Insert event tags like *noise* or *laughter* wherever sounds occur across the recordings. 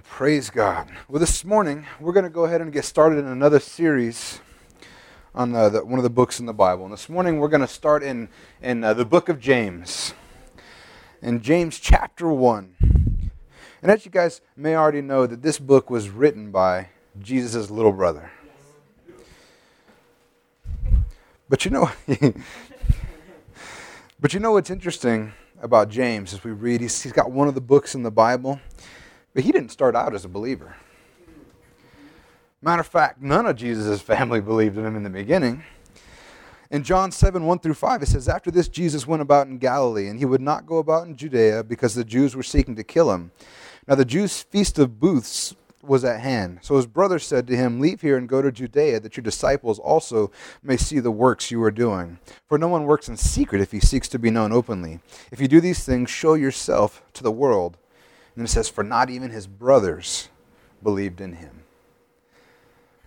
Praise God. Well, this morning we're going to go ahead and get started in another series on uh, the, one of the books in the Bible. And this morning we're going to start in, in uh, the book of James, in James chapter 1. And as you guys may already know, that this book was written by Jesus' little brother. But you know, *laughs* but you know what's interesting about James as we read? He's, he's got one of the books in the Bible but he didn't start out as a believer. Matter of fact, none of Jesus' family believed in him in the beginning. In John 7, 1 through 5, it says, After this, Jesus went about in Galilee, and he would not go about in Judea because the Jews were seeking to kill him. Now, the Jews' feast of booths was at hand. So his brother said to him, Leave here and go to Judea, that your disciples also may see the works you are doing. For no one works in secret if he seeks to be known openly. If you do these things, show yourself to the world. And it says, For not even his brothers believed in him.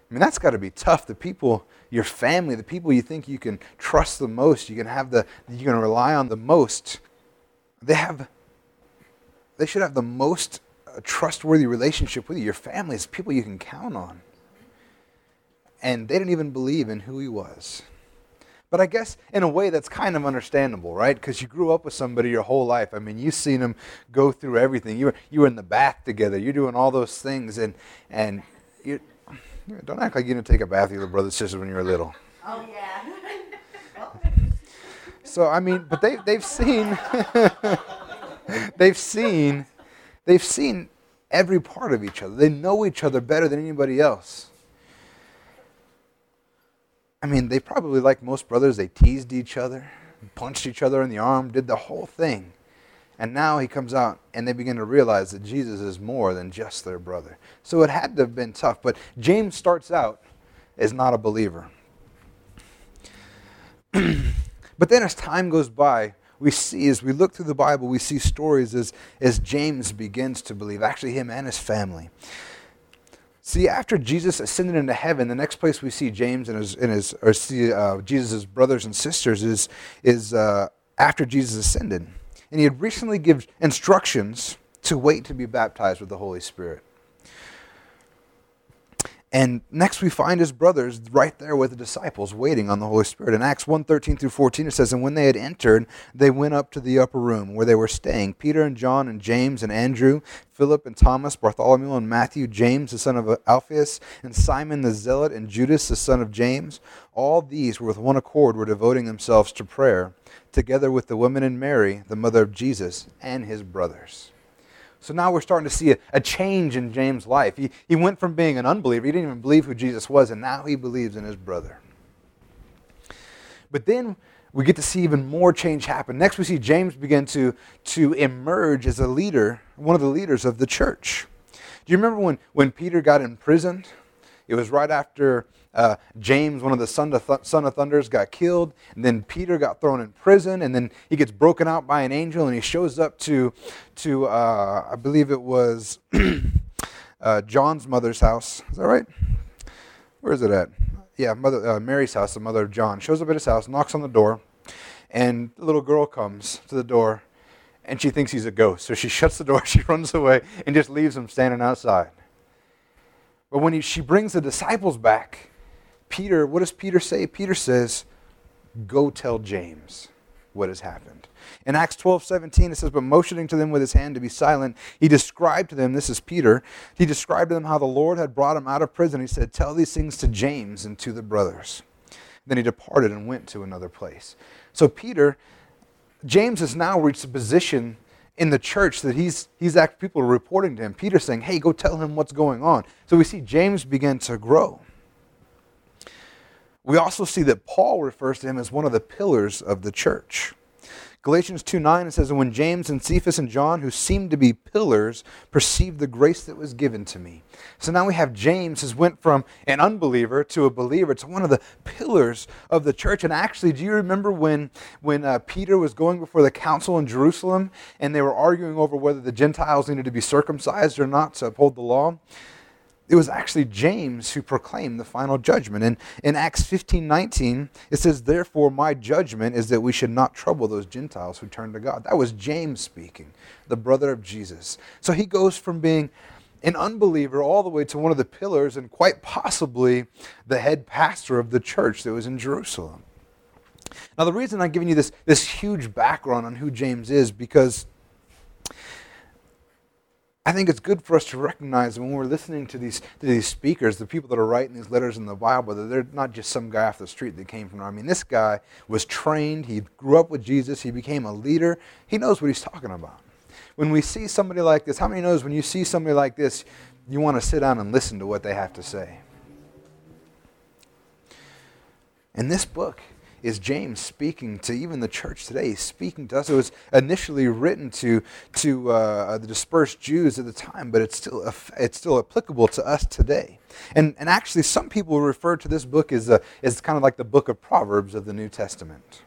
I mean, that's got to be tough. The people, your family, the people you think you can trust the most, you can have the, you can rely on the most, they have, they should have the most uh, trustworthy relationship with you. Your family is people you can count on. And they didn't even believe in who he was. But I guess in a way that's kind of understandable, right? Because you grew up with somebody your whole life. I mean, you've seen them go through everything. You were, you were in the bath together. You're doing all those things. And, and you, don't act like you didn't take a bath with your brother and sister when you were little. Oh, yeah. *laughs* so, I mean, but they, they've seen, *laughs* they've seen, they've seen every part of each other. They know each other better than anybody else. I mean, they probably, like most brothers, they teased each other, punched each other in the arm, did the whole thing. And now he comes out and they begin to realize that Jesus is more than just their brother. So it had to have been tough. But James starts out as not a believer. *clears throat* but then as time goes by, we see, as we look through the Bible, we see stories as, as James begins to believe, actually, him and his family. See, after Jesus ascended into heaven, the next place we see James and his, and his or see uh, Jesus' brothers and sisters is, is uh, after Jesus ascended. And he had recently given instructions to wait to be baptized with the Holy Spirit. And next we find his brothers right there with the disciples waiting on the Holy Spirit. In Acts 1:13 through 14 it says, And when they had entered, they went up to the upper room where they were staying, Peter and John and James and Andrew, Philip and Thomas, Bartholomew and Matthew, James the son of Alphaeus, and Simon the Zealot, and Judas the son of James. All these were with one accord were devoting themselves to prayer, together with the women and Mary, the mother of Jesus, and his brothers. So now we're starting to see a, a, change in James' life. He, he went from being an unbeliever, he didn't even believe who Jesus was, and now he believes in his brother. But then we get to see even more change happen. Next, we see James begin to, to emerge as a leader, one of the leaders of the church. Do you remember when, when Peter got imprisoned? It was right after uh, James, one of the son of, th- son of thunders, got killed. And then Peter got thrown in prison. And then he gets broken out by an angel. And he shows up to, to uh, I believe it was *clears throat* uh, John's mother's house. Is that right? Where is it at? Yeah, mother, uh, Mary's house, the mother of John. Shows up at his house, knocks on the door. And the little girl comes to the door. And she thinks he's a ghost. So she *laughs* shuts the door, she runs away, and just leaves him standing outside. But when he, she brings the disciples back, Peter, what does Peter say? Peter says, Go tell James what has happened. In Acts 12, 17, it says, But motioning to them with his hand to be silent, he described to them, this is Peter, he described to them how the Lord had brought him out of prison. He said, Tell these things to James and to the brothers. Then he departed and went to another place. So Peter, James has now reached a position in the church that he's, he's actually, people reporting to him. Peter saying, Hey, go tell him what's going on. So we see James begin to grow. We also see that Paul refers to him as one of the pillars of the church. Galatians 2 9, it says, And when James and Cephas and John, who seemed to be pillars, perceived the grace that was given to me. So now we have James has went from an unbeliever to a believer to one of the pillars of the church. And actually, do you remember when, when uh, Peter was going before the council in Jerusalem and they were arguing over whether the Gentiles needed to be circumcised or not to uphold the law? It was actually James who proclaimed the final judgment. And in Acts 15 19, it says, Therefore, my judgment is that we should not trouble those Gentiles who turn to God. That was James speaking, the brother of Jesus. So he goes from being an unbeliever all the way to one of the pillars and quite possibly the head pastor of the church that was in Jerusalem. Now, the reason I'm giving you this, this huge background on who James is because I think it's good for us to recognize when we're listening to these, to these speakers, the people that are writing these letters in the Bible, that they're not just some guy off the street that came from. I mean, this guy was trained, he grew up with Jesus, he became a leader, he knows what he's talking about. When we see somebody like this, how many knows when you see somebody like this, you want to sit down and listen to what they have to say? In this book, is James speaking to even the church today. He's speaking to us. It was initially written to, to uh, the dispersed Jews at the time, but it's still, it's still applicable to us today. And, and actually, some people refer to this book as, a, as kind of like the book of Proverbs of the New Testament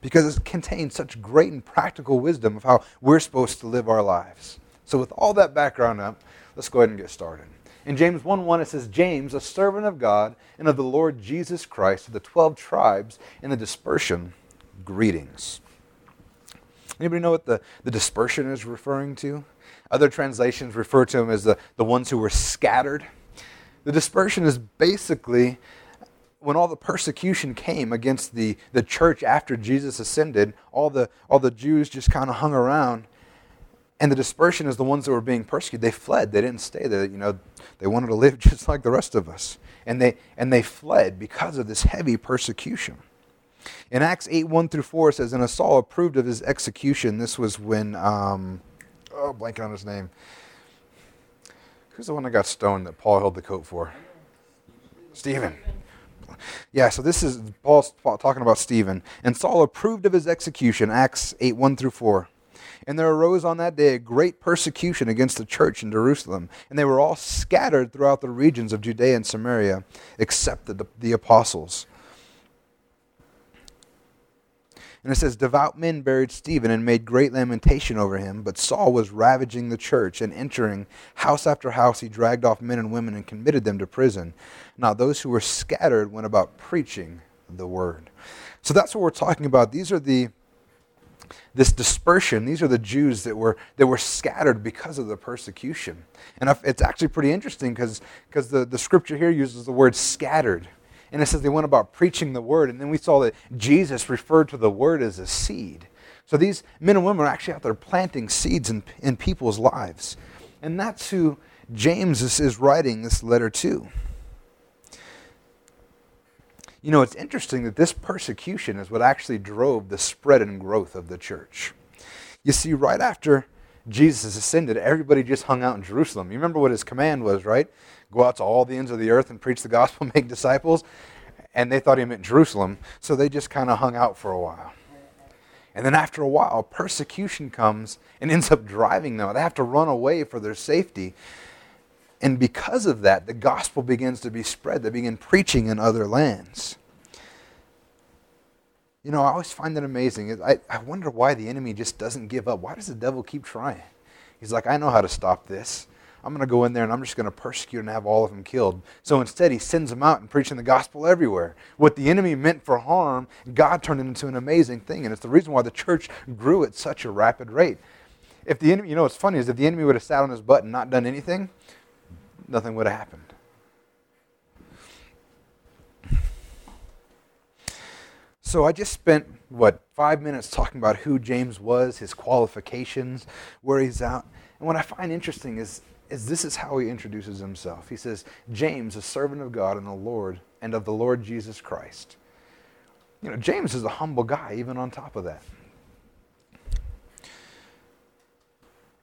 because it contains such great and practical wisdom of how we're supposed to live our lives. So, with all that background up, let's go ahead and get started. In James 1 1, it says, James, a servant of God and of the Lord Jesus Christ, of the 12 tribes in the dispersion, greetings. Anybody know what the, the dispersion is referring to? Other translations refer to them as the, the ones who were scattered. The dispersion is basically when all the persecution came against the, the church after Jesus ascended, all the, all the Jews just kind of hung around and the dispersion is the ones that were being persecuted. They fled. They didn't stay there. You know, they wanted to live *laughs* just like the rest of us. And they, and they fled because of this heavy persecution. In Acts 8 1 through 4, it says, And Saul approved of his execution. This was when, um, oh, blanking on his name. Who's the one that got stoned that Paul held the coat for? Stephen. Yeah, so this is Paul talking about Stephen. And Saul approved of his execution, Acts 8 1 through 4. And there arose on that day a great persecution against the church in Jerusalem, and they were all scattered throughout the regions of Judea and Samaria, except the, the apostles. And it says, Devout men buried Stephen and made great lamentation over him. But Saul was ravaging the church, and entering house after house, he dragged off men and women and committed them to prison. Now, those who were scattered went about preaching the word. So that's what we're talking about. These are the this dispersion, these are the Jews that were, that were scattered because of the persecution. And it's actually pretty interesting because the, the scripture here uses the word scattered. And it says they went about preaching the word. And then we saw that Jesus referred to the word as a seed. So these men and women are actually out there planting seeds in, in people's lives. And that's who James is, is writing this letter to. You know, it's interesting that this persecution is what actually drove the spread and growth of the church. You see, right after Jesus ascended, everybody just hung out in Jerusalem. You remember what his command was, right? Go out to all the ends of the earth and preach the gospel, *laughs* make disciples. And they thought he meant Jerusalem, so they just kind of hung out for a while. And then after a while, persecution comes and ends up driving them. They have to run away for their safety. And because of that, the gospel begins to be spread. They begin preaching in other lands. You know, I always find that amazing. I, I wonder why the enemy just doesn't give up. Why does the devil keep trying? He's like, I know how to stop this. I'm going to go in there and I'm just going to persecute and have all of them killed. So instead, he sends them out and preaching the gospel everywhere. What the enemy meant for harm, God turned it into an amazing thing. And it's the reason why the church grew at such a rapid rate. If the enemy, you know what's funny is if the enemy would have sat on his butt and not done anything, nothing would have happened. So I just spent, what, five minutes talking about who James was, his qualifications, where he's at. And what I find interesting is, is this is how he introduces himself. He says, James, a servant of God and the Lord, and of the Lord Jesus Christ. You know, James is a humble guy, even on top of that.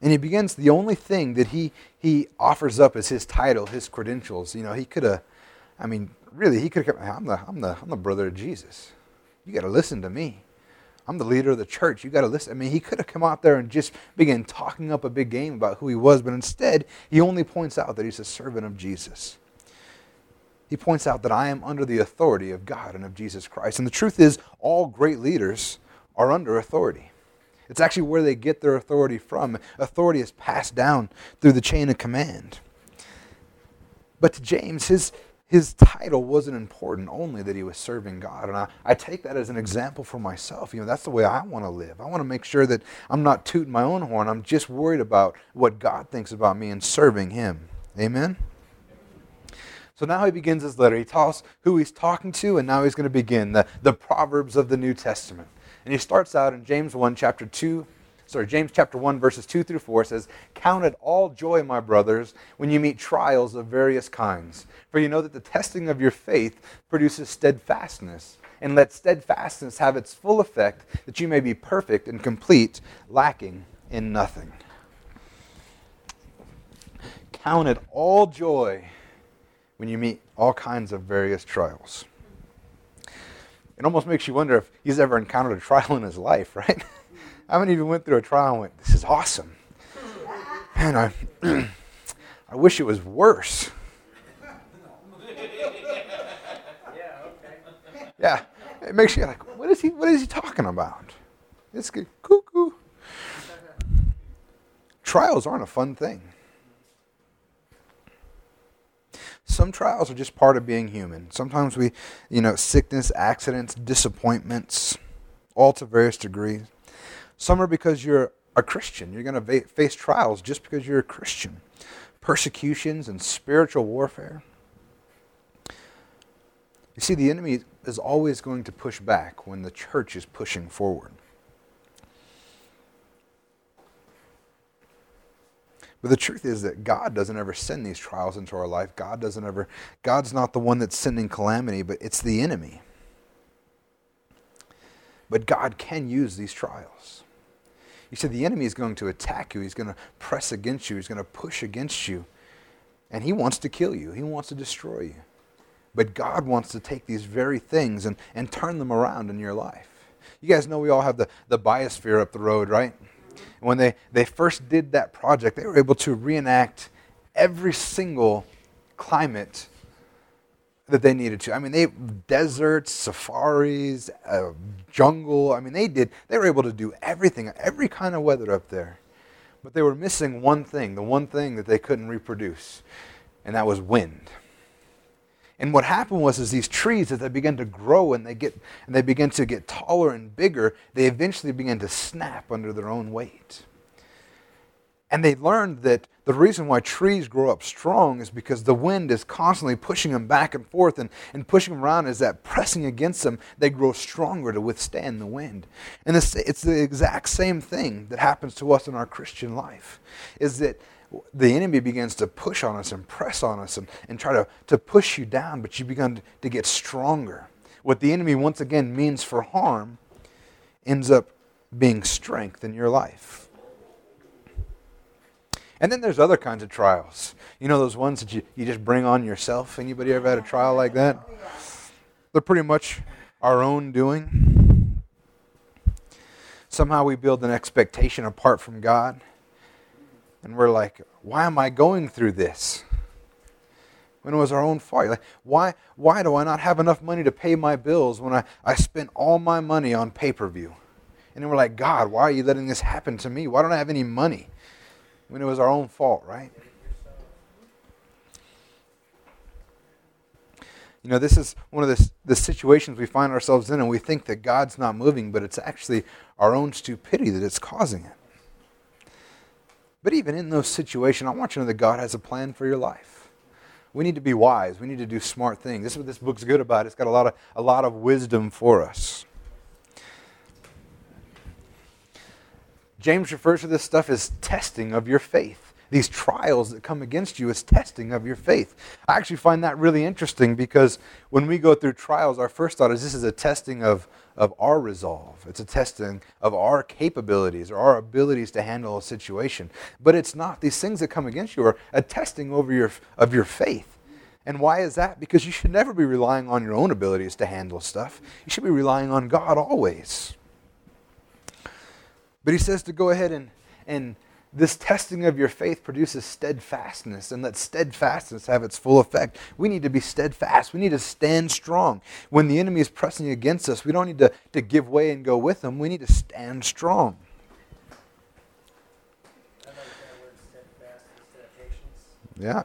And he begins, the only thing that he, he offers up as his title, his credentials. You know, he could have, I mean, really, he could have, I'm the, I'm, the, I'm the brother of Jesus. You got to listen to me. I'm the leader of the church. You got to listen. I mean, he could have come out there and just began talking up a big game about who he was, but instead, he only points out that he's a servant of Jesus. He points out that I am under the authority of God and of Jesus Christ. And the truth is, all great leaders are under authority. It's actually where they get their authority from. Authority is passed down through the chain of command. But to James, his, his title wasn't important, only that he was serving God. And I, I take that as an example for myself. You know, that's the way I want to live. I want to make sure that I'm not tooting my own horn. I'm just worried about what God thinks about me and serving him. Amen? So now he begins his letter. He tells who he's talking to, and now he's going to begin the, the Proverbs of the New Testament. And he starts out in James 1, chapter 2, sorry, James chapter 1, verses 2 through 4 says, Count it all joy, my brothers, when you meet trials of various kinds. For you know that the testing of your faith produces steadfastness. And let steadfastness have its full effect, that you may be perfect and complete, lacking in nothing. Count it all joy when you meet all kinds of various trials. It almost makes you wonder if he's ever encountered a trial in his life, *laughs* right? I haven't even went through a trial and went, this is awesome. Man, I, *clears throat* I wish it was worse. *laughs* Yeah, it makes you like, what is he? What is he talking about? It's cuckoo. Trials aren't a fun thing. Some trials are just part of being human. Sometimes we, you know, sickness, accidents, disappointments, all to various degrees. Some are because you're a Christian. You're going to face trials just because you're a Christian. Persecutions and spiritual warfare. You see, the enemy is always going to push back when the church is pushing forward. But the truth is that God doesn't ever send these trials into our life. God doesn't ever, God's not the one that's sending calamity, but it's the enemy. But God can use these trials. He said the enemy is going to attack you. He's going to press against you. He's going to push against you. And he wants to kill you. He wants to destroy you. But God wants to take these very things and, and turn them around in your life. You guys know we all have the, the biosphere up the road, right? When they, they first did that project, they were able to reenact every single climate that they needed to. I mean, they deserts, safaris, uh, jungle. I mean, they did. They were able to do everything, every kind of weather up there. But they were missing one thing, the one thing that they couldn't reproduce, and that was wind. And what happened was, is these trees, as they began to grow and they get and they begin to get taller and bigger, they eventually began to snap under their own weight. And they learned that the reason why trees grow up strong is because the wind is constantly pushing them back and forth and, and pushing them around is that pressing against them, they grow stronger to withstand the wind. And it's, it's the exact same thing that happens to us in our Christian life, is that the enemy begins to push on us and press on us and, and try to, to push you down, but you begin to get stronger. What the enemy once again means for harm ends up being strength in your life. And then there's other kinds of trials. You know those ones that you, you just bring on yourself? Anybody ever had a trial like that? They're pretty much our own doing. Somehow we build an expectation apart from God. And we're like, why am I going through this? When it was our own fault. Like, why, why do I not have enough money to pay my bills when I, I spent all my money on pay per view? And then we're like, God, why are you letting this happen to me? Why don't I have any money? when it was our own fault, right? You know, this is one of the, the situations we find ourselves in, and we think that God's not moving, but it's actually our own stupidity that is causing it. But even in those situations, I want you to know that God has a plan for your life. We need to be wise. We need to do smart things. This is what this book's good about. It's got a lot of, a lot of wisdom for us. James refers to this stuff as testing of your faith. These trials that come against you is testing of your faith. I actually find that really interesting because when we go through trials, our first thought is this is a testing of, of our resolve. It's a testing of our capabilities or our abilities to handle a situation. But it's not. These things that come against you are a testing over your, of your faith. And why is that? Because you should never be relying on your own abilities to handle stuff. You should be relying on God always. But he says to go ahead and, and this testing of your faith produces steadfastness, and let steadfastness have its full effect. We need to be steadfast. We need to stand strong. When the enemy is pressing against us, we don't need to, to give way and go with them. We need to stand strong. Yeah.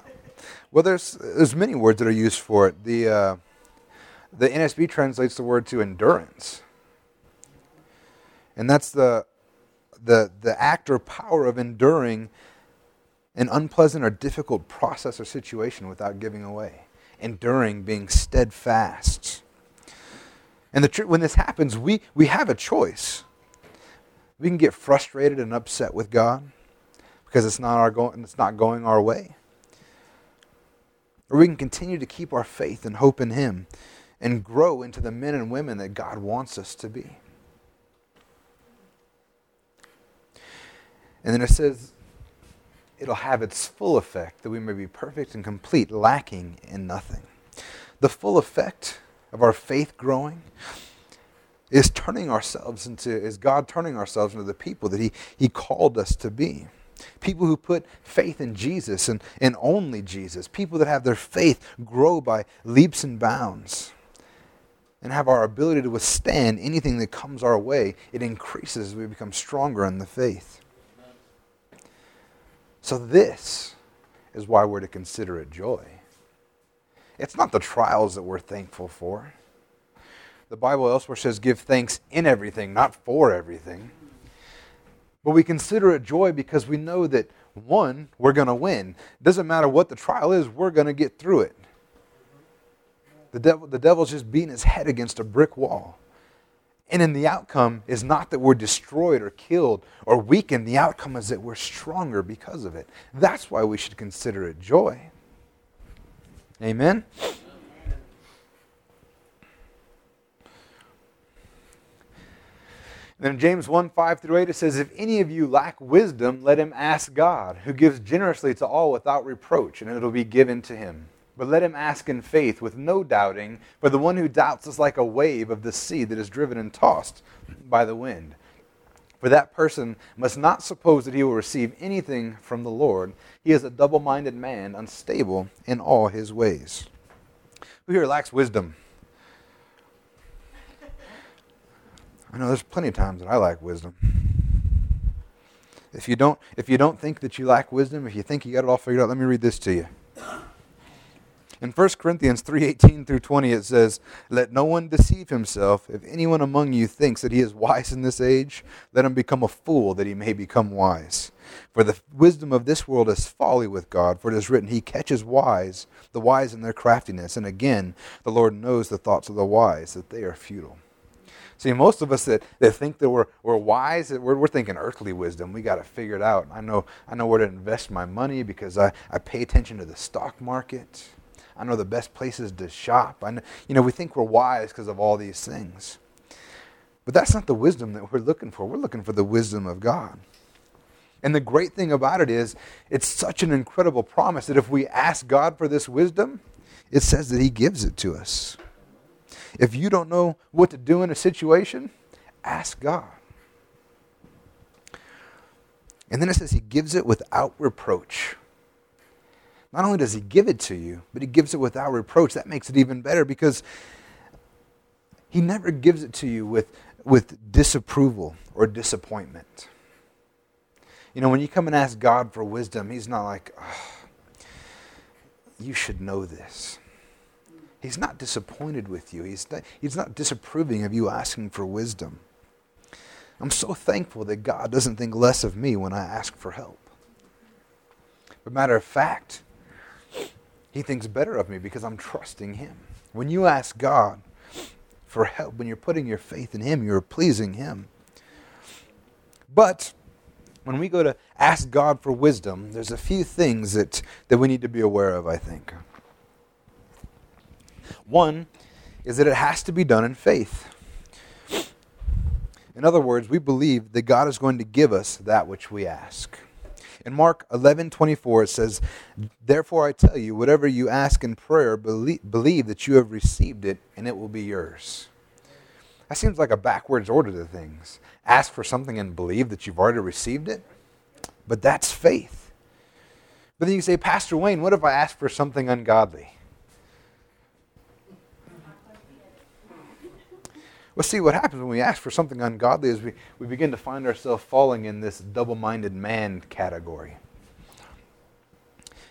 Well, there's, there's many words that are used for it. The, uh, the NASB translates the word to endurance. And that's the, the, the act or power of enduring an unpleasant or difficult process or situation without giving away. Enduring, being steadfast. And the tr- when this happens, we, we have a choice. We can get frustrated and upset with God because it's not, our go- it's not going our way. Or we can continue to keep our faith and hope in Him and grow into the men and women that God wants us to be. And then it says, it'll have its full effect that we may be perfect and complete, lacking in nothing. The full effect of our faith growing is turning ourselves into, is God turning ourselves into the people that He, he called us to be. People who put faith in Jesus and, and only Jesus. People that have their faith grow by leaps and bounds and have our ability to withstand anything that comes our way. It increases as we become stronger in the faith. So, this is why we're to consider it joy. It's not the trials that we're thankful for. The Bible elsewhere says, give thanks in everything, not for everything. But we consider it joy because we know that, one, we're going to win. It doesn't matter what the trial is, we're going to get through it. The, devil, the devil's just beating his head against a brick wall. And then the outcome is not that we're destroyed or killed or weakened. The outcome is that we're stronger because of it. That's why we should consider it joy. Amen? Then James 1 5 through 8, it says, If any of you lack wisdom, let him ask God, who gives generously to all without reproach, and it'll be given to him. But let him ask in faith, with no doubting, for the one who doubts is like a wave of the sea that is driven and tossed by the wind. For that person must not suppose that he will receive anything from the Lord. He is a double minded man, unstable in all his ways. Who here lacks wisdom? I know there's plenty of times that I lack wisdom. If you don't, if you don't think that you lack wisdom, if you think you got it all figured out, let me read this to you. In 1 Corinthians 3:18 through 20 it says, "Let no one deceive himself. If anyone among you thinks that he is wise in this age, let him become a fool that he may become wise. For the wisdom of this world is folly with God, for it is written, he catches wise, the wise in their craftiness, and again, the Lord knows the thoughts of the wise that they are futile." See, most of us that, that think that we're, we're wise, we're, we're thinking earthly wisdom. We got to figure it out. I know, I know where to invest my money because I, I pay attention to the stock market. I know the best places to shop. I know, you know, we think we're wise because of all these things. But that's not the wisdom that we're looking for. We're looking for the wisdom of God. And the great thing about it is, it's such an incredible promise that if we ask God for this wisdom, it says that He gives it to us. If you don't know what to do in a situation, ask God. And then it says He gives it without reproach. Not only does He give it to you, but He gives it without reproach. That makes it even better because He never gives it to you with, with disapproval or disappointment. You know, when you come and ask God for wisdom, He's not like, oh, you should know this. He's not disappointed with you. He's not, he's not disapproving of you asking for wisdom. I'm so thankful that God doesn't think less of me when I ask for help. But matter of fact, He thinks better of me because I'm trusting Him. When you ask God for help, when you're putting your faith in Him, you're pleasing Him. But when we go to ask God for wisdom, there's a few things that, that we need to be aware of, I think. One is that it has to be done in faith. In other words, we believe that God is going to give us that which we ask. In Mark 11 24, it says, Therefore I tell you, whatever you ask in prayer, believe, believe that you have received it, and it will be yours. That seems like a backwards order to things. Ask for something and believe that you've already received it. But that's faith. But then you say, Pastor Wayne, what if I ask for something ungodly? Well, see, what happens when we ask for something ungodly is we, we begin to find ourselves falling in this double minded man category.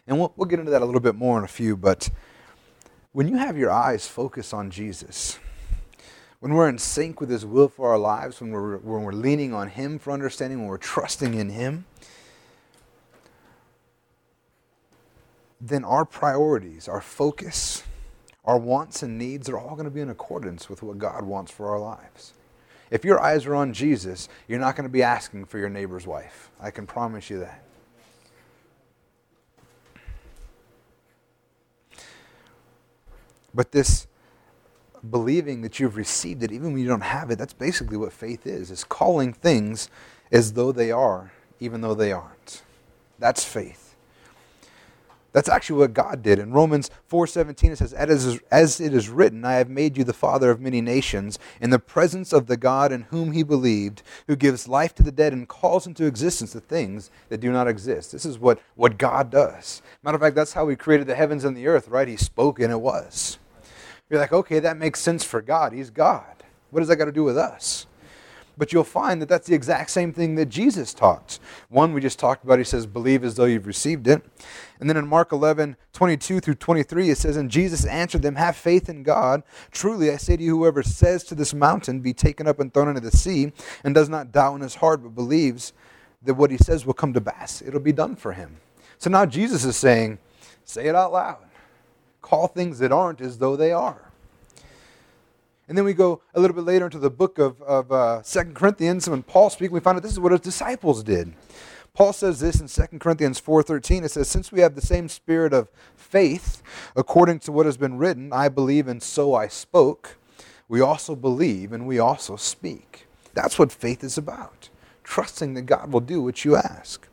And we'll, we'll get into that a little bit more in a few, but when you have your eyes focused on Jesus, when we're in sync with His will for our lives, when we're, when we're leaning on Him for understanding, when we're trusting in Him, then our priorities, our focus, our wants and needs are all going to be in accordance with what God wants for our lives. If your eyes are on Jesus, you're not going to be asking for your neighbor's wife. I can promise you that. But this believing that you've received it even when you don't have it, that's basically what faith is. It's calling things as though they are, even though they aren't. That's faith. That's actually what God did. In Romans 4:17 it says, as, as it is written, I have made you the father of many nations in the presence of the God in whom he believed, who gives life to the dead and calls into existence the things that do not exist. This is what, what God does. Matter of fact, that's how he created the heavens and the earth, right? He spoke and it was. You're like, okay, that makes sense for God. He's God. What does that got to do with us? But you'll find that that's the exact same thing that Jesus taught. One we just talked about, he says, believe as though you've received it. And then in Mark 11, 22 through 23, it says, And Jesus answered them, Have faith in God. Truly, I say to you, whoever says to this mountain, Be taken up and thrown into the sea, and does not doubt in his heart, but believes that what he says will come to pass, it'll be done for him. So now Jesus is saying, Say it out loud. Call things that aren't as though they are. And then we go a little bit later into the book of, of uh, 2 Corinthians. When Paul speaks, we find out this is what his disciples did. Paul says this in 2 Corinthians 4.13. It says, Since we have the same spirit of faith, according to what has been written, I believe and so I spoke, we also believe and we also speak. That's what faith is about. Trusting that God will do what you ask.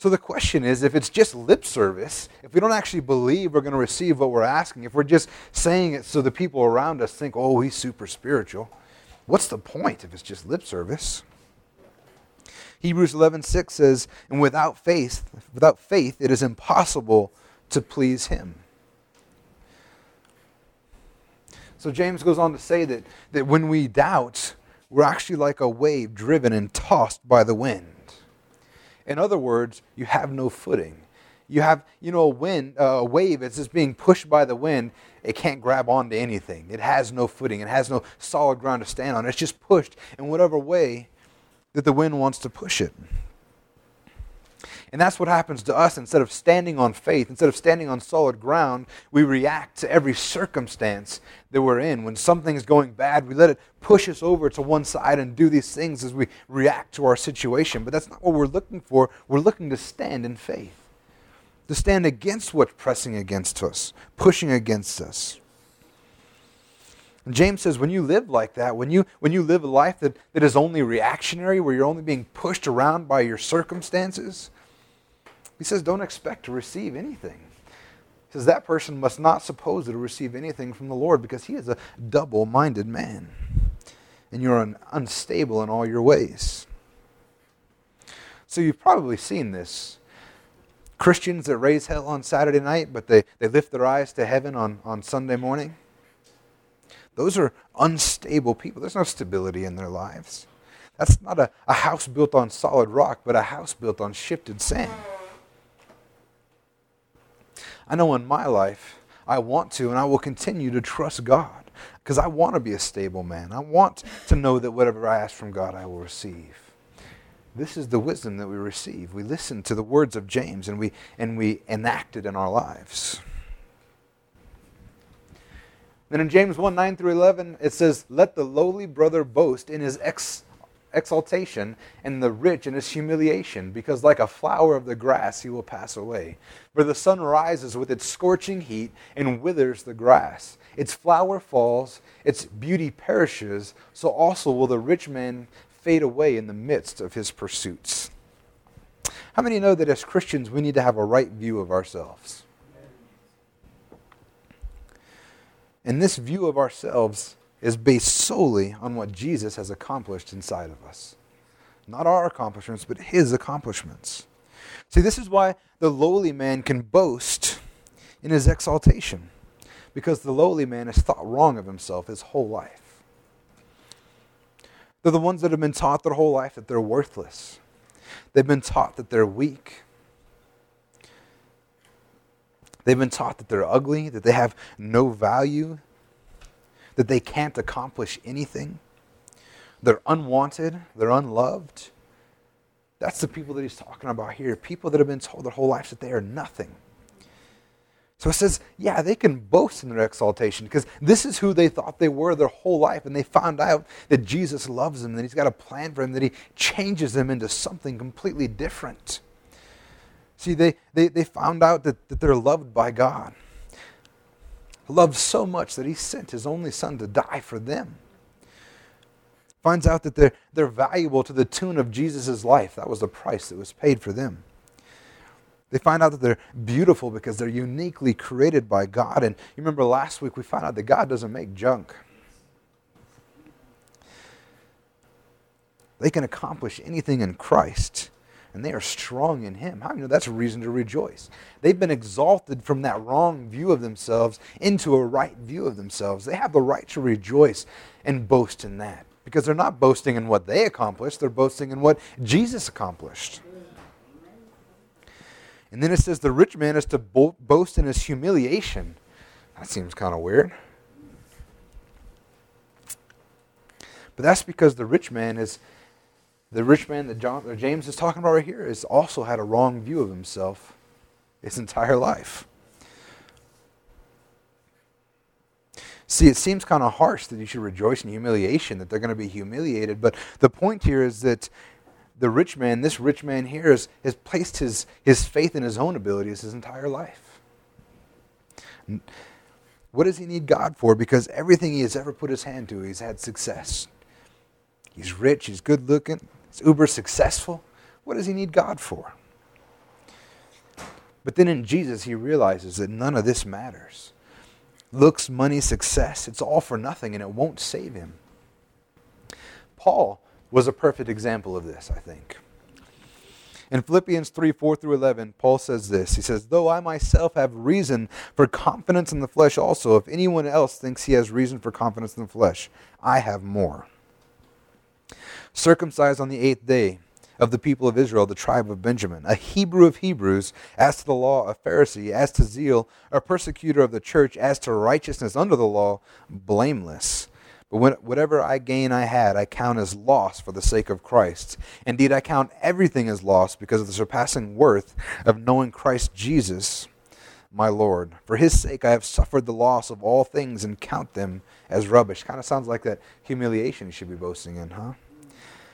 So the question is if it's just lip service, if we don't actually believe we're going to receive what we're asking, if we're just saying it so the people around us think, oh, he's super spiritual, what's the point if it's just lip service? Hebrews 11:6 says, "And without faith, without faith it is impossible to please him." So James goes on to say that, that when we doubt, we're actually like a wave driven and tossed by the wind. In other words, you have no footing. You have, you know, a wind, a wave It's just being pushed by the wind. It can't grab onto anything. It has no footing. It has no solid ground to stand on. It's just pushed in whatever way that the wind wants to push it. And that's what happens to us. Instead of standing on faith, instead of standing on solid ground, we react to every circumstance that we're in. When something's going bad, we let it push us over to one side and do these things as we react to our situation. But that's not what we're looking for. We're looking to stand in faith, to stand against what's pressing against us, pushing against us. And James says when you live like that, when you, when you live a life that, that is only reactionary, where you're only being pushed around by your circumstances, he says, don't expect to receive anything. He says, that person must not suppose to receive anything from the Lord because he is a double minded man. And you're unstable in all your ways. So you've probably seen this. Christians that raise hell on Saturday night, but they, they lift their eyes to heaven on, on Sunday morning. Those are unstable people. There's no stability in their lives. That's not a, a house built on solid rock, but a house built on shifted sand. I know in my life, I want to and I will continue to trust God because I want to be a stable man. I want to know that whatever I ask from God, I will receive. This is the wisdom that we receive. We listen to the words of James and we, and we enact it in our lives. Then in James 1 9 through 11, it says, Let the lowly brother boast in his ex- exaltation and the rich in his humiliation, because like a flower of the grass he will pass away. For the sun rises with its scorching heat and withers the grass. Its flower falls, its beauty perishes, so also will the rich man fade away in the midst of his pursuits. How many know that as Christians we need to have a right view of ourselves? And this view of ourselves is based solely on what Jesus has accomplished inside of us. Not our accomplishments, but his accomplishments. See, this is why the lowly man can boast in his exaltation, because the lowly man has thought wrong of himself his whole life. They're the ones that have been taught their whole life that they're worthless. They've been taught that they're weak. They've been taught that they're ugly, that they have no value, that they can't accomplish anything. They're unwanted, they're unloved. That's the people that he's talking about here. People that have been told their whole lives that they are nothing. So it says, yeah, they can boast in their exaltation because this is who they thought they were their whole life. And they found out that Jesus loves them, that he's got a plan for them, that he changes them into something completely different. See, they, they, they found out that, that they're loved by God. Loved so much that he sent his only son to die for them. Finds out that they're, they're valuable to the tune of Jesus' life. That was the price that was paid for them. They find out that they're beautiful because they're uniquely created by God. And you remember last week we found out that God doesn't make junk. They can accomplish anything in Christ and they are strong in him. How you know that's a reason to rejoice? They've been exalted from that wrong view of themselves into a right view of themselves. They have the right to rejoice and boast in that because they're not boasting in what they accomplished, they're boasting in what Jesus accomplished. And then it says the rich man is to bo- boast in his humiliation. That seems kind of weird. But that's because the rich man is the rich man that John, James is talking about right here has also had a wrong view of himself his entire life. See, it seems kind of harsh that you should rejoice in humiliation, that they're going to be humiliated. But the point here is that the rich man, this rich man here, has, has placed his, his faith in his own abilities his entire life. What does he need God for? Because everything he has ever put his hand to, he's had success. He's rich, he's good looking, He's uber successful. What does he need God for? But then in Jesus, he realizes that none of this matters. Looks, money, success, it's all for nothing and it won't save him. Paul was a perfect example of this, I think. In Philippians 3 4 through 11, Paul says this He says, Though I myself have reason for confidence in the flesh also, if anyone else thinks he has reason for confidence in the flesh, I have more circumcised on the eighth day of the people of Israel, the tribe of Benjamin, a Hebrew of Hebrews, as to the law, a Pharisee, as to zeal, a persecutor of the church, as to righteousness under the law, blameless. But when, whatever I gain I had, I count as loss for the sake of Christ. Indeed, I count everything as loss because of the surpassing worth of knowing Christ Jesus, my Lord. For his sake I have suffered the loss of all things and count them as rubbish. Kind of sounds like that humiliation you should be boasting in, huh?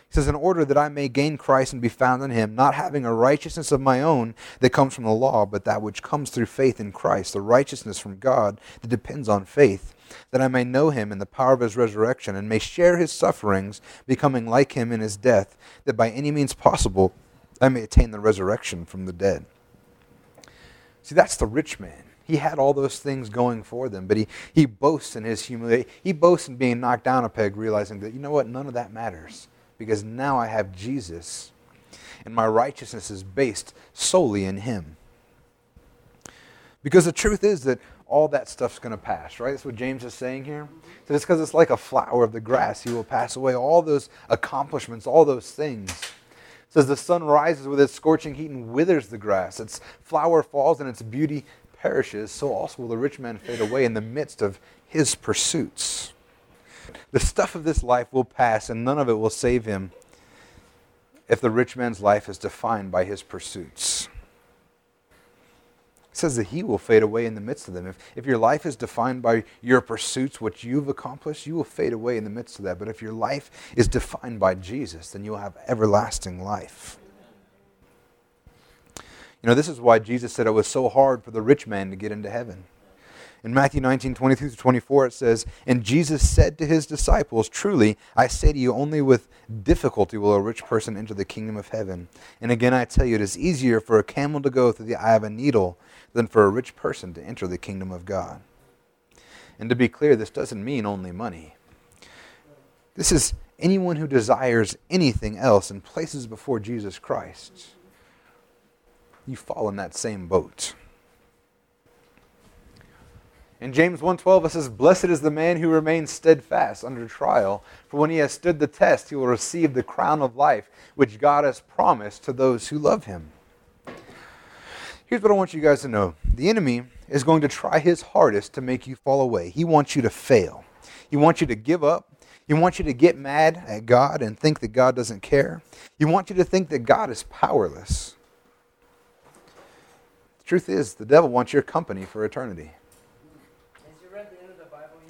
He says, In order that I may gain Christ and be found in him, not having a righteousness of my own that comes from the law, but that which comes through faith in Christ, the righteousness from God that depends on faith, that I may know him in the power of his resurrection, and may share his sufferings, becoming like him in his death, that by any means possible I may attain the resurrection from the dead. See, that's the rich man. He had all those things going for them, but he, he boasts in his humility. He boasts in being knocked down a peg, realizing that, you know what, none of that matters because now I have Jesus, and my righteousness is based solely in Him. Because the truth is that all that stuff's going to pass, right? That's what James is saying here. So it's because it's like a flower of the grass. He will pass away. All those accomplishments, all those things. It says the sun rises with its scorching heat and withers the grass. Its flower falls and its beauty perishes. So also will the rich man fade away in the midst of his pursuits. The stuff of this life will pass, and none of it will save him if the rich man's life is defined by his pursuits. It says that he will fade away in the midst of them. If, if your life is defined by your pursuits, what you've accomplished, you will fade away in the midst of that. But if your life is defined by Jesus, then you'll have everlasting life. You know, this is why Jesus said it was so hard for the rich man to get into heaven. In Matthew 19, 23 to 24, it says, And Jesus said to his disciples, Truly, I say to you, only with difficulty will a rich person enter the kingdom of heaven. And again, I tell you, it is easier for a camel to go through the eye of a needle than for a rich person to enter the kingdom of God. And to be clear, this doesn't mean only money. This is anyone who desires anything else and places before Jesus Christ. You fall in that same boat. In James 1:12 it says, "Blessed is the man who remains steadfast under trial, for when he has stood the test, he will receive the crown of life which God has promised to those who love him." Here's what I want you guys to know. The enemy is going to try his hardest to make you fall away. He wants you to fail. He wants you to give up. He wants you to get mad at God and think that God doesn't care. He wants you to think that God is powerless. Truth is, the devil wants your company for eternity. Has you read the end of the Bible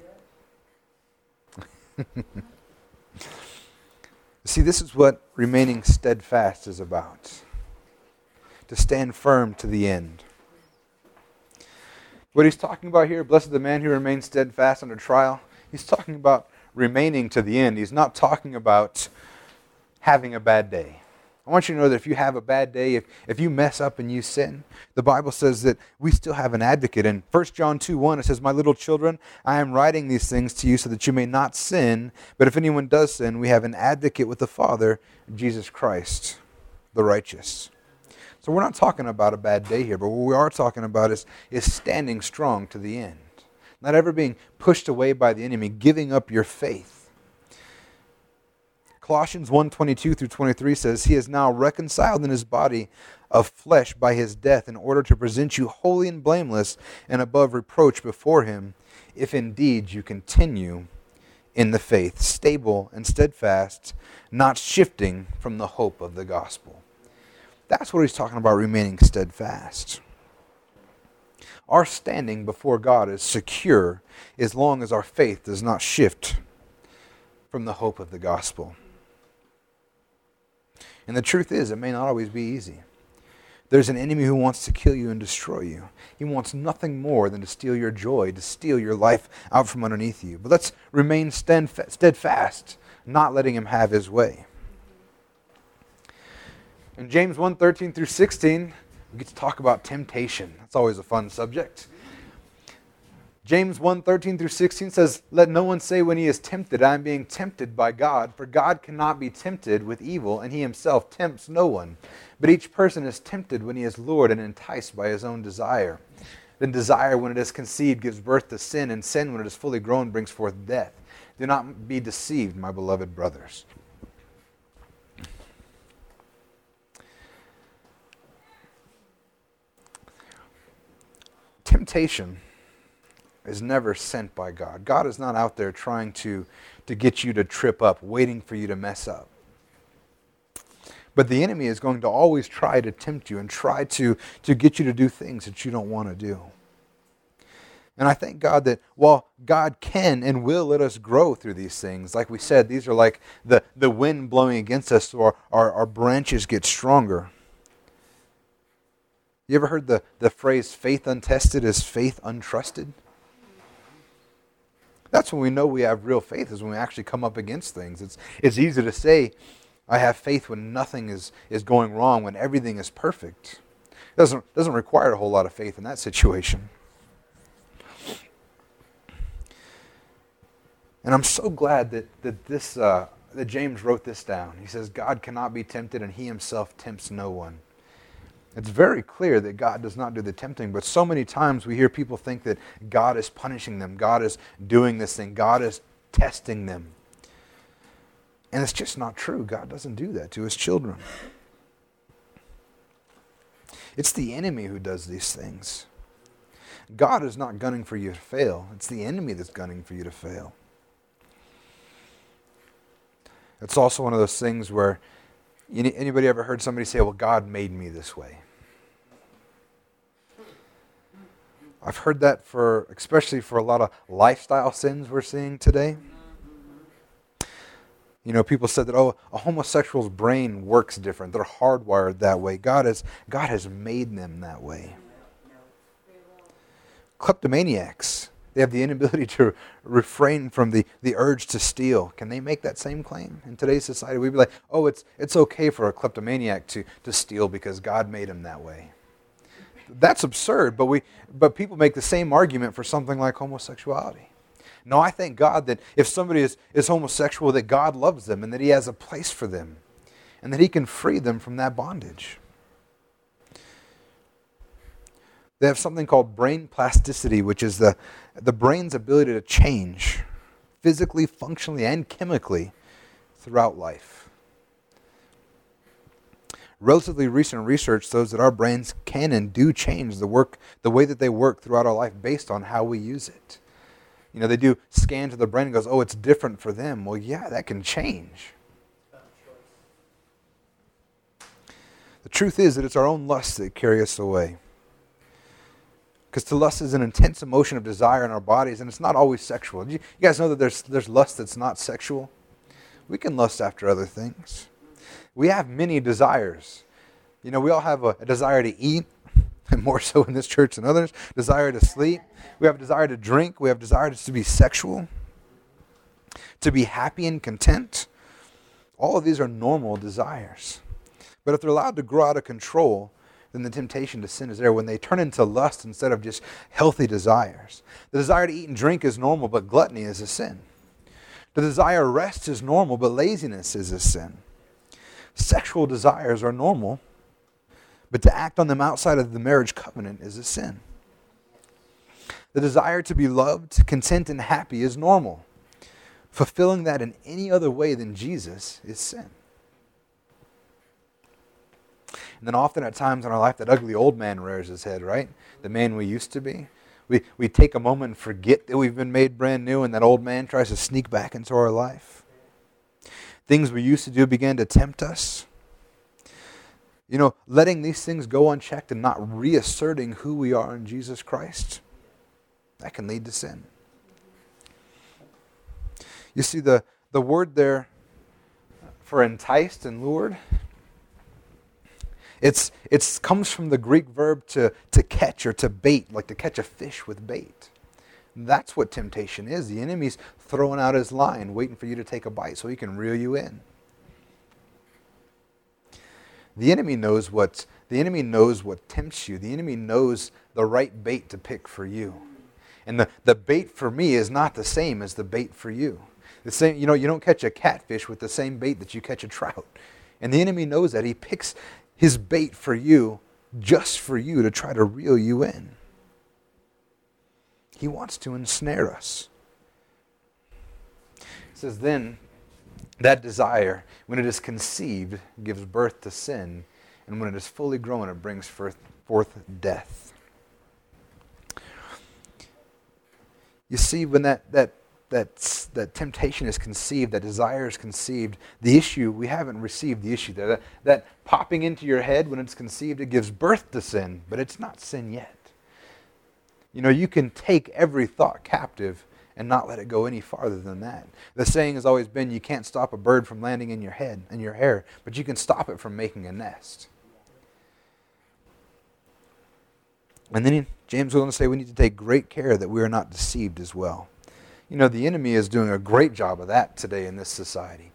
yet? *laughs* See, this is what remaining steadfast is about to stand firm to the end. What he's talking about here, blessed the man who remains steadfast under trial, he's talking about remaining to the end. He's not talking about having a bad day. I want you to know that if you have a bad day, if, if you mess up and you sin, the Bible says that we still have an advocate. In 1 John 2 1, it says, My little children, I am writing these things to you so that you may not sin. But if anyone does sin, we have an advocate with the Father, Jesus Christ, the righteous. So we're not talking about a bad day here, but what we are talking about is, is standing strong to the end. Not ever being pushed away by the enemy, giving up your faith. Colossians 1:22 through 23 says he is now reconciled in his body of flesh by his death in order to present you holy and blameless and above reproach before him if indeed you continue in the faith stable and steadfast not shifting from the hope of the gospel. That's what he's talking about remaining steadfast. Our standing before God is secure as long as our faith does not shift from the hope of the gospel. And the truth is, it may not always be easy. There's an enemy who wants to kill you and destroy you. He wants nothing more than to steal your joy, to steal your life out from underneath you. But let's remain steadfast, not letting him have his way. In James 1 13 through 16, we get to talk about temptation. That's always a fun subject. James 1 13 through 16 says, Let no one say when he is tempted, I am being tempted by God, for God cannot be tempted with evil, and he himself tempts no one. But each person is tempted when he is lured and enticed by his own desire. Then desire, when it is conceived, gives birth to sin, and sin, when it is fully grown, brings forth death. Do not be deceived, my beloved brothers. Temptation is never sent by God. God is not out there trying to, to get you to trip up, waiting for you to mess up. But the enemy is going to always try to tempt you and try to, to get you to do things that you don't want to do. And I thank God that while God can and will let us grow through these things, like we said, these are like the, the wind blowing against us, so our, our, our branches get stronger. You ever heard the, the phrase faith untested is faith untrusted? That's when we know we have real faith, is when we actually come up against things. It's, it's easy to say, I have faith when nothing is, is going wrong, when everything is perfect. It doesn't, doesn't require a whole lot of faith in that situation. And I'm so glad that, that, this, uh, that James wrote this down. He says, God cannot be tempted, and he himself tempts no one. It's very clear that God does not do the tempting, but so many times we hear people think that God is punishing them, God is doing this thing, God is testing them. And it's just not true. God doesn't do that to his children. It's the enemy who does these things. God is not gunning for you to fail, it's the enemy that's gunning for you to fail. It's also one of those things where anybody ever heard somebody say, Well, God made me this way? I've heard that for, especially for a lot of lifestyle sins we're seeing today. You know, people said that, oh, a homosexual's brain works different. They're hardwired that way. God has, God has made them that way. Kleptomaniacs, they have the inability to refrain from the, the urge to steal. Can they make that same claim in today's society? We'd be like, oh, it's, it's okay for a kleptomaniac to, to steal because God made him that way that's absurd, but, we, but people make the same argument for something like homosexuality. No, I thank God that if somebody is, is homosexual, that God loves them and that He has a place for them and that He can free them from that bondage. They have something called brain plasticity, which is the, the brain's ability to change physically, functionally, and chemically throughout life. Relatively recent research shows that our brains can and do change the work, the way that they work throughout our life based on how we use it. You know, they do scans of the brain and goes, oh, it's different for them. Well, yeah, that can change. The truth is that it's our own lusts that carry us away. Because to lust is an intense emotion of desire in our bodies, and it's not always sexual. You, guys know that there's, there's lust that's not sexual? We can lust after other things. We have many desires. You know, we all have a, a desire to eat, *laughs* and more so in this church than others, desire to sleep. We have a desire to drink. We have desire to be sexual, to be happy and content. All of these are normal desires. But if they're allowed to grow out of control, then the temptation to sin is there when they turn into lust instead of just healthy desires. The desire to eat and drink is normal, but gluttony is a sin. The desire to rest is normal, but laziness is a sin. Sexual desires are normal, but to act on them outside of the marriage covenant is a sin. The desire to be loved, content, and happy is normal. Fulfilling that in any other way than Jesus is sin. And then often at times in our life, that ugly old man rears his head, right? The man we used to be. We, we take a moment and forget that we've been made brand new, and that old man tries to sneak back into our life. Things we used to do begin to tempt us. You know, letting these things go unchecked and not reasserting who we are in Jesus Christ, that can lead to sin. You see, the, the word there for enticed and lured it's it's comes from the Greek verb to, to catch or to bait, like to catch a fish with bait. That's what temptation is. The enemy's throwing out his line, waiting for you to take a bite so he can reel you in. The enemy knows what the enemy knows what tempts you. The enemy knows the right bait to pick for you. And the, the bait for me is not the same as the bait for you. The same, you know, you don't catch a catfish with the same bait that you catch a trout. And the enemy knows that. He picks his bait for you just for you to try to reel you in. He wants to ensnare us. It says, then that desire, when it is conceived, gives birth to sin, and when it is fully grown, it brings forth, forth death. You see, when that, that that, that temptation is conceived, that desire is conceived, the issue, we haven't received the issue there. That, that popping into your head when it's conceived, it gives birth to sin, but it's not sin yet. You know, you can take every thought captive and not let it go any farther than that. The saying has always been you can't stop a bird from landing in your head, in your hair, but you can stop it from making a nest. And then James goes on to say we need to take great care that we are not deceived as well. You know, the enemy is doing a great job of that today in this society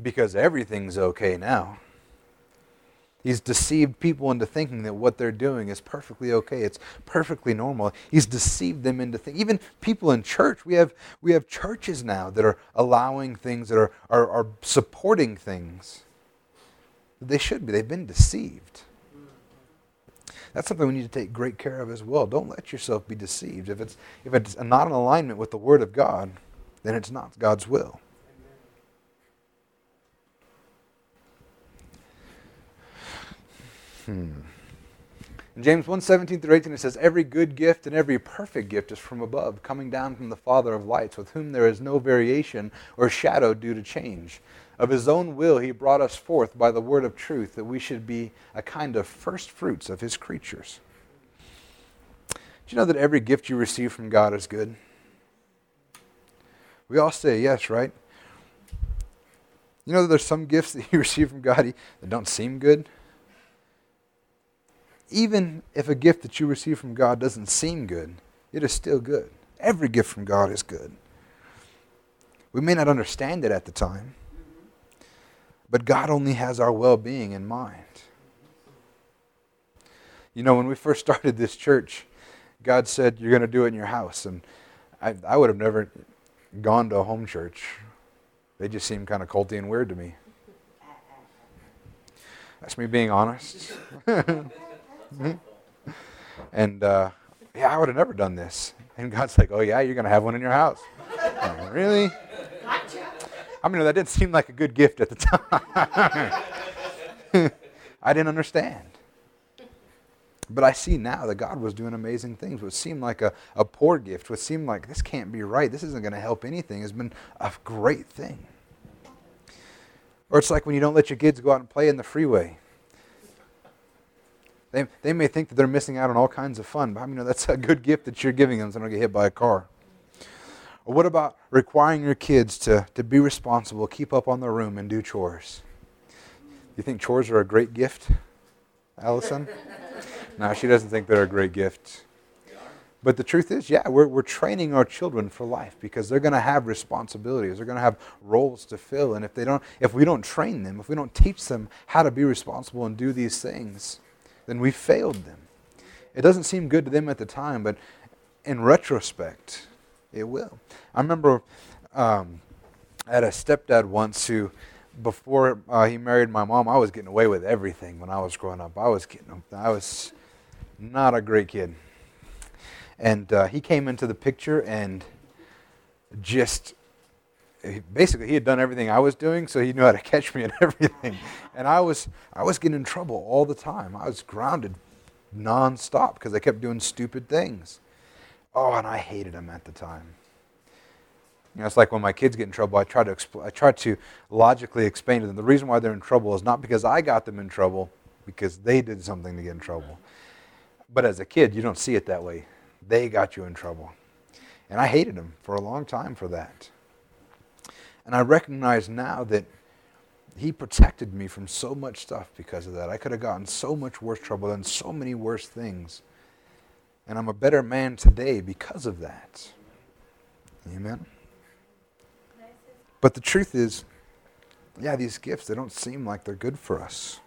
because everything's okay now. He's deceived people into thinking that what they're doing is perfectly okay. It's perfectly normal. He's deceived them into thinking. Even people in church, we have, we have churches now that are allowing things, that are, are, are supporting things they should be. They've been deceived. That's something we need to take great care of as well. Don't let yourself be deceived. If it's, if it's not in alignment with the Word of God, then it's not God's will. Hmm. In James 1 17 through 18, it says, Every good gift and every perfect gift is from above, coming down from the Father of lights, with whom there is no variation or shadow due to change. Of his own will, he brought us forth by the word of truth, that we should be a kind of first fruits of his creatures. Do you know that every gift you receive from God is good? We all say yes, right? You know that there's some gifts that *laughs* you receive from God that don't seem good? Even if a gift that you receive from God doesn't seem good, it is still good. Every gift from God is good. We may not understand it at the time. But God only has our well being in mind. You know, when we first started this church, God said, You're going to do it in your house. And I, I would have never gone to a home church. They just seemed kind of culty and weird to me. That's me being honest. *laughs* and uh, yeah, I would have never done this. And God's like, Oh, yeah, you're going to have one in your house. Like, really? I mean, that didn't seem like a good gift at the time. *laughs* I didn't understand. But I see now that God was doing amazing things. What seemed like a, a poor gift, what seemed like this can't be right, this isn't going to help anything, has been a great thing. Or it's like when you don't let your kids go out and play in the freeway. They, they may think that they're missing out on all kinds of fun, but I mean, that's a good gift that you're giving them so they don't get hit by a car. Or what about requiring your kids to, to be responsible, keep up on their room, and do chores? You think chores are a great gift, Allison? *laughs* no, she doesn't think they're a great gift. But the truth is, yeah, we're, we're training our children for life because they're going to have responsibilities. They're going to have roles to fill. And if, they don't, if we don't train them, if we don't teach them how to be responsible and do these things, then we failed them. It doesn't seem good to them at the time, but in retrospect, it will. I remember um, I had a stepdad once who, before uh, he married my mom, I was getting away with everything when I was growing up. I was getting, I was not a great kid, and uh, he came into the picture and just basically he had done everything I was doing, so he knew how to *laughs* catch me and everything. And I was I was getting in trouble all the time. I was grounded nonstop because I kept doing stupid things. Oh, and I hated him at the time. You know, it's like when my kids get in trouble, I try to expl- I try to logically explain to them the reason why they're in trouble is not because I got them in trouble, because they did something to get in trouble. But as a kid, you don't see it that way. They got you in trouble. And I hated them for a long time for that. And I recognize now that he protected me from so much stuff because of that. I could have gotten so much worse trouble, and so many worse things. And I'm a better man today because of that. Amen. But the truth is, yeah, these gifts, they don't seem like they're good for us.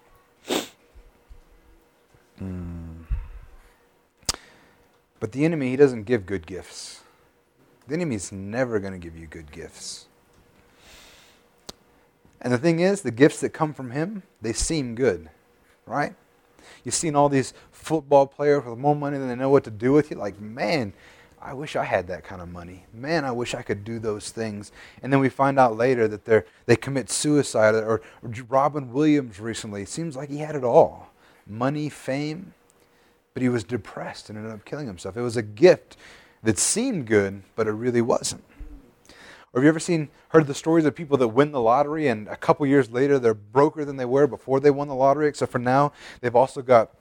Mm. But the enemy, he doesn't give good gifts. The enemy's never going to give you good gifts. And the thing is, the gifts that come from him, they seem good, right? You've seen all these football players with more money than they know what to do with. You like, man, I wish I had that kind of money. Man, I wish I could do those things. And then we find out later that they they commit suicide. Or, or Robin Williams recently seems like he had it all money, fame, but he was depressed and ended up killing himself. It was a gift that seemed good, but it really wasn't. Or have you ever seen, heard the stories of people that win the lottery and a couple years later they're broker than they were before they won the lottery, except for now they've also got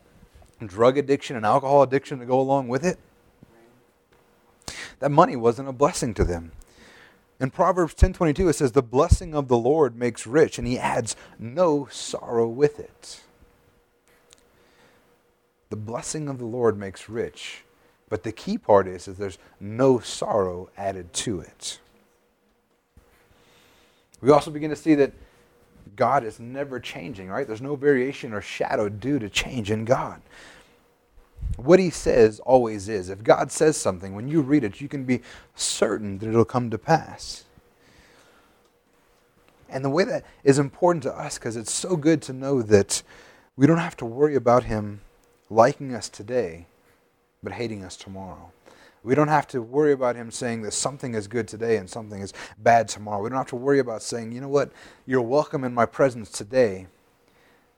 drug addiction and alcohol addiction to go along with it? that money wasn't a blessing to them. In Proverbs 10:22 it says the blessing of the Lord makes rich and he adds no sorrow with it. The blessing of the Lord makes rich, but the key part is that there's no sorrow added to it. We also begin to see that God is never changing, right? There's no variation or shadow due to change in God what he says always is. If God says something, when you read it, you can be certain that it'll come to pass. And the way that is important to us because it's so good to know that we don't have to worry about him liking us today, but hating us tomorrow. We don't have to worry about him saying that something is good today and something is bad tomorrow. We don't have to worry about saying, you know what, you're welcome in my presence today,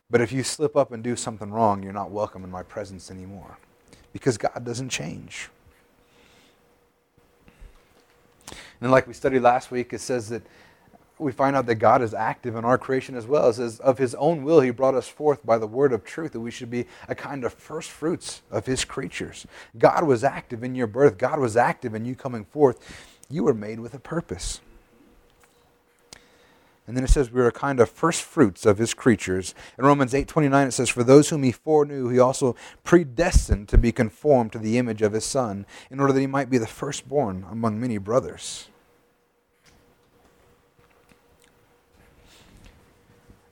but if you slip up and do something wrong, you're not welcome in my presence anymore because God doesn't change. And like we studied last week, it says that we find out that God is active in our creation as well. It says, of his own will, he brought us forth by the word of truth, that we should be a kind of first fruits of his creatures. God was active in your birth, God was active in you coming forth. You were made with a purpose. And then it says we are a kind of first fruits of his creatures. In Romans 8:29 it says for those whom he foreknew he also predestined to be conformed to the image of his son in order that he might be the firstborn among many brothers.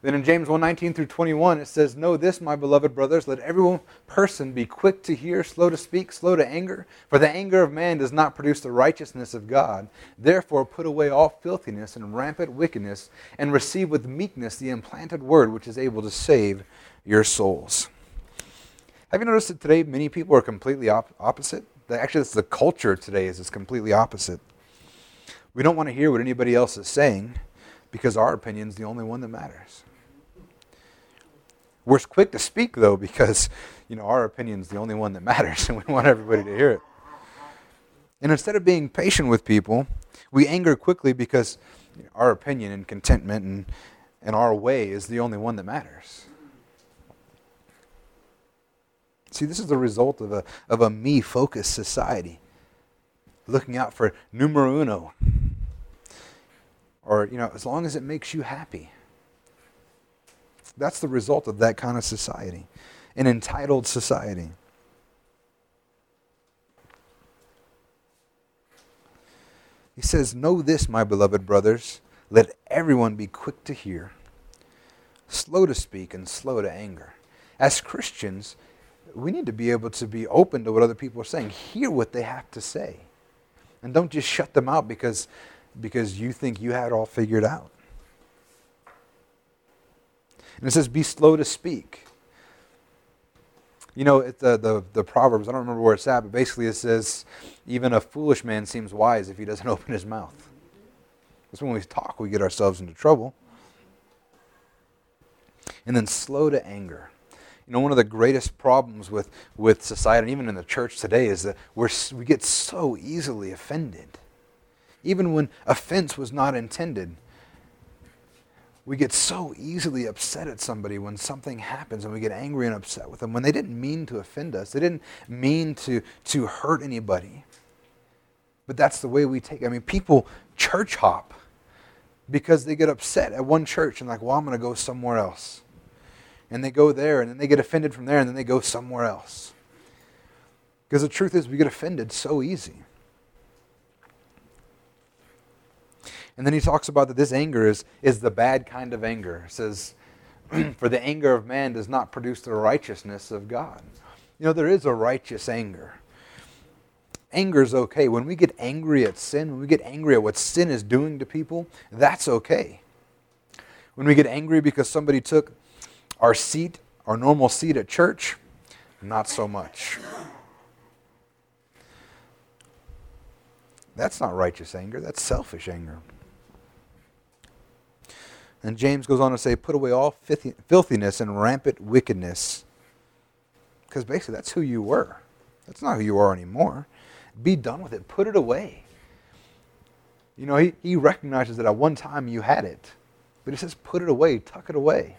Then in James 1:19 through 21 it says, "Know this, my beloved brothers, let every person be quick to hear, slow to speak, slow to anger, for the anger of man does not produce the righteousness of God. Therefore put away all filthiness and rampant wickedness, and receive with meekness the implanted word which is able to save your souls." Have you noticed that today many people are completely op- opposite? Actually, that's the culture today is it's completely opposite. We don't want to hear what anybody else is saying because our opinion is the only one that matters. We're quick to speak, though, because you know our opinion's the only one that matters, *laughs* and we want everybody to hear it. And instead of being patient with people, we anger quickly because our opinion and contentment and, and our way is the only one that matters. See, this is the result of a, of a me focused society, looking out for numero uno, or, you know, as long as it makes you happy. That's the result of that kind of society, an entitled society. He says, Know this, my beloved brothers, let everyone be quick to hear, slow to speak, and slow to anger. As Christians, we need to be able to be open to what other people are saying, hear what they have to say, and don't just shut them out because, because you think you had it all figured out. And it says, Be slow to speak. You know, the, the, the Proverbs, I don't remember where it's at, but basically it says, even a foolish man seems wise if he doesn't *laughs* open his mouth. That's when we talk, we get ourselves into trouble. And then slow to anger. You know, one of the greatest problems with, with society, and even in the church today, is that we're, we get so easily offended. Even when offense was not intended we get so easily upset at somebody when something happens and we get angry and upset with them when they didn't mean to offend us. They didn't mean to, to hurt anybody. But that's the way we take. I mean, people church hop because they get upset at one church and like, well, I'm going to go somewhere else. And they go there and then they get offended from there and then they go somewhere else. Because the truth is, we get offended so easy. And then he talks about that this anger is, is the bad kind of anger. He says, *clears throat* For the anger of man does not produce the righteousness of God. You know, there is a righteous anger. Anger is okay. When we get angry at sin, when we get angry at what sin is doing to people, that's okay. When we get angry because somebody took our seat, our normal seat at church, not so much. That's not righteous anger, that's selfish anger. And James goes on to say, put away all filthiness and rampant wickedness. Because basically, that's who you were. That's not who you are anymore. Be done with it. Put it away. You know, he, he recognizes that at one time you had it. But he says, put it away, tuck it away.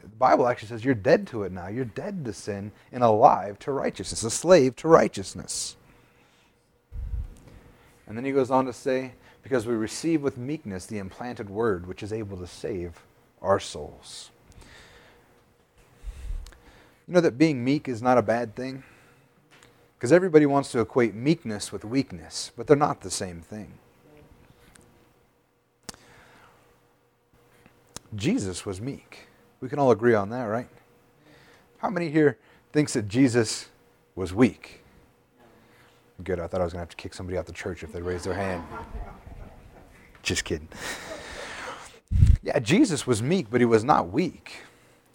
The Bible actually says you're dead to it now. You're dead to sin and alive to righteousness, a slave to righteousness. And then he goes on to say, because we receive with meekness the implanted word which is able to save our souls. You know that being meek is not a bad thing? Because everybody wants to equate meekness with weakness, but they're not the same thing. Jesus was meek. We can all agree on that, right? How many here thinks that Jesus was weak? Good. I thought I was going to have to kick somebody out of the church if they raised their hand. *laughs* Just kidding. Yeah, Jesus was meek, but he was not weak.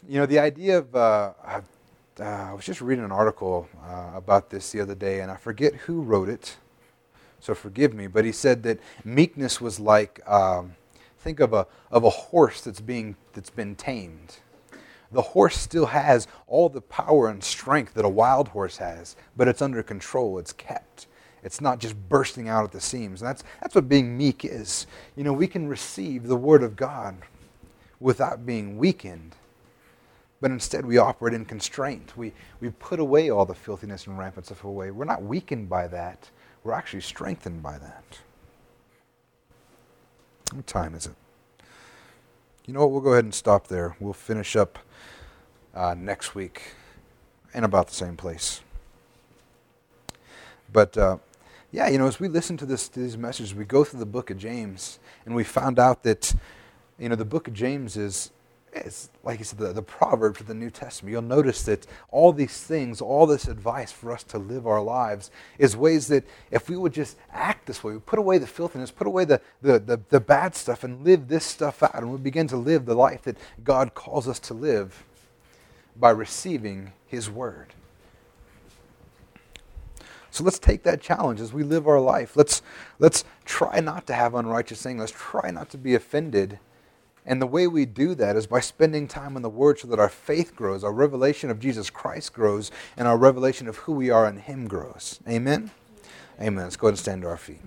You know, the idea of, uh, uh, I was just reading an article uh, about this the other day, and I forget who wrote it, so forgive me, but he said that meekness was like, um, think of a, of a horse that's, being, that's been tamed. The horse still has all the power and strength that a wild horse has, but it's under control, it's kept. It's not just bursting out at the seams. And that's, that's what being meek is. You know, we can receive the Word of God without being weakened. But instead, we operate in constraint. We, we put away all the filthiness and rampant stuff away. We're not weakened by that. We're actually strengthened by that. What time is it? You know what? We'll go ahead and stop there. We'll finish up uh, next week in about the same place. But uh, yeah, you know, as we listen to, this, to these messages, we go through the book of James, and we found out that, you know, the book of James is, is like said, the, the Proverbs of the New Testament. You'll notice that all these things, all this advice for us to live our lives, is ways that if we would just act this way, we put away the filthiness, put away the, the, the, the bad stuff, and live this stuff out, and we begin to live the life that God calls us to live by receiving His Word. So let's take that challenge as we live our life. Let's, let's try not to have unrighteous things. Let's try not to be offended And the way we do that is by spending time in the Word so that our faith grows, our revelation of Jesus Christ grows, and our revelation of who we are in Him grows. Amen? Amen. Let's go ahead and stand to our feet.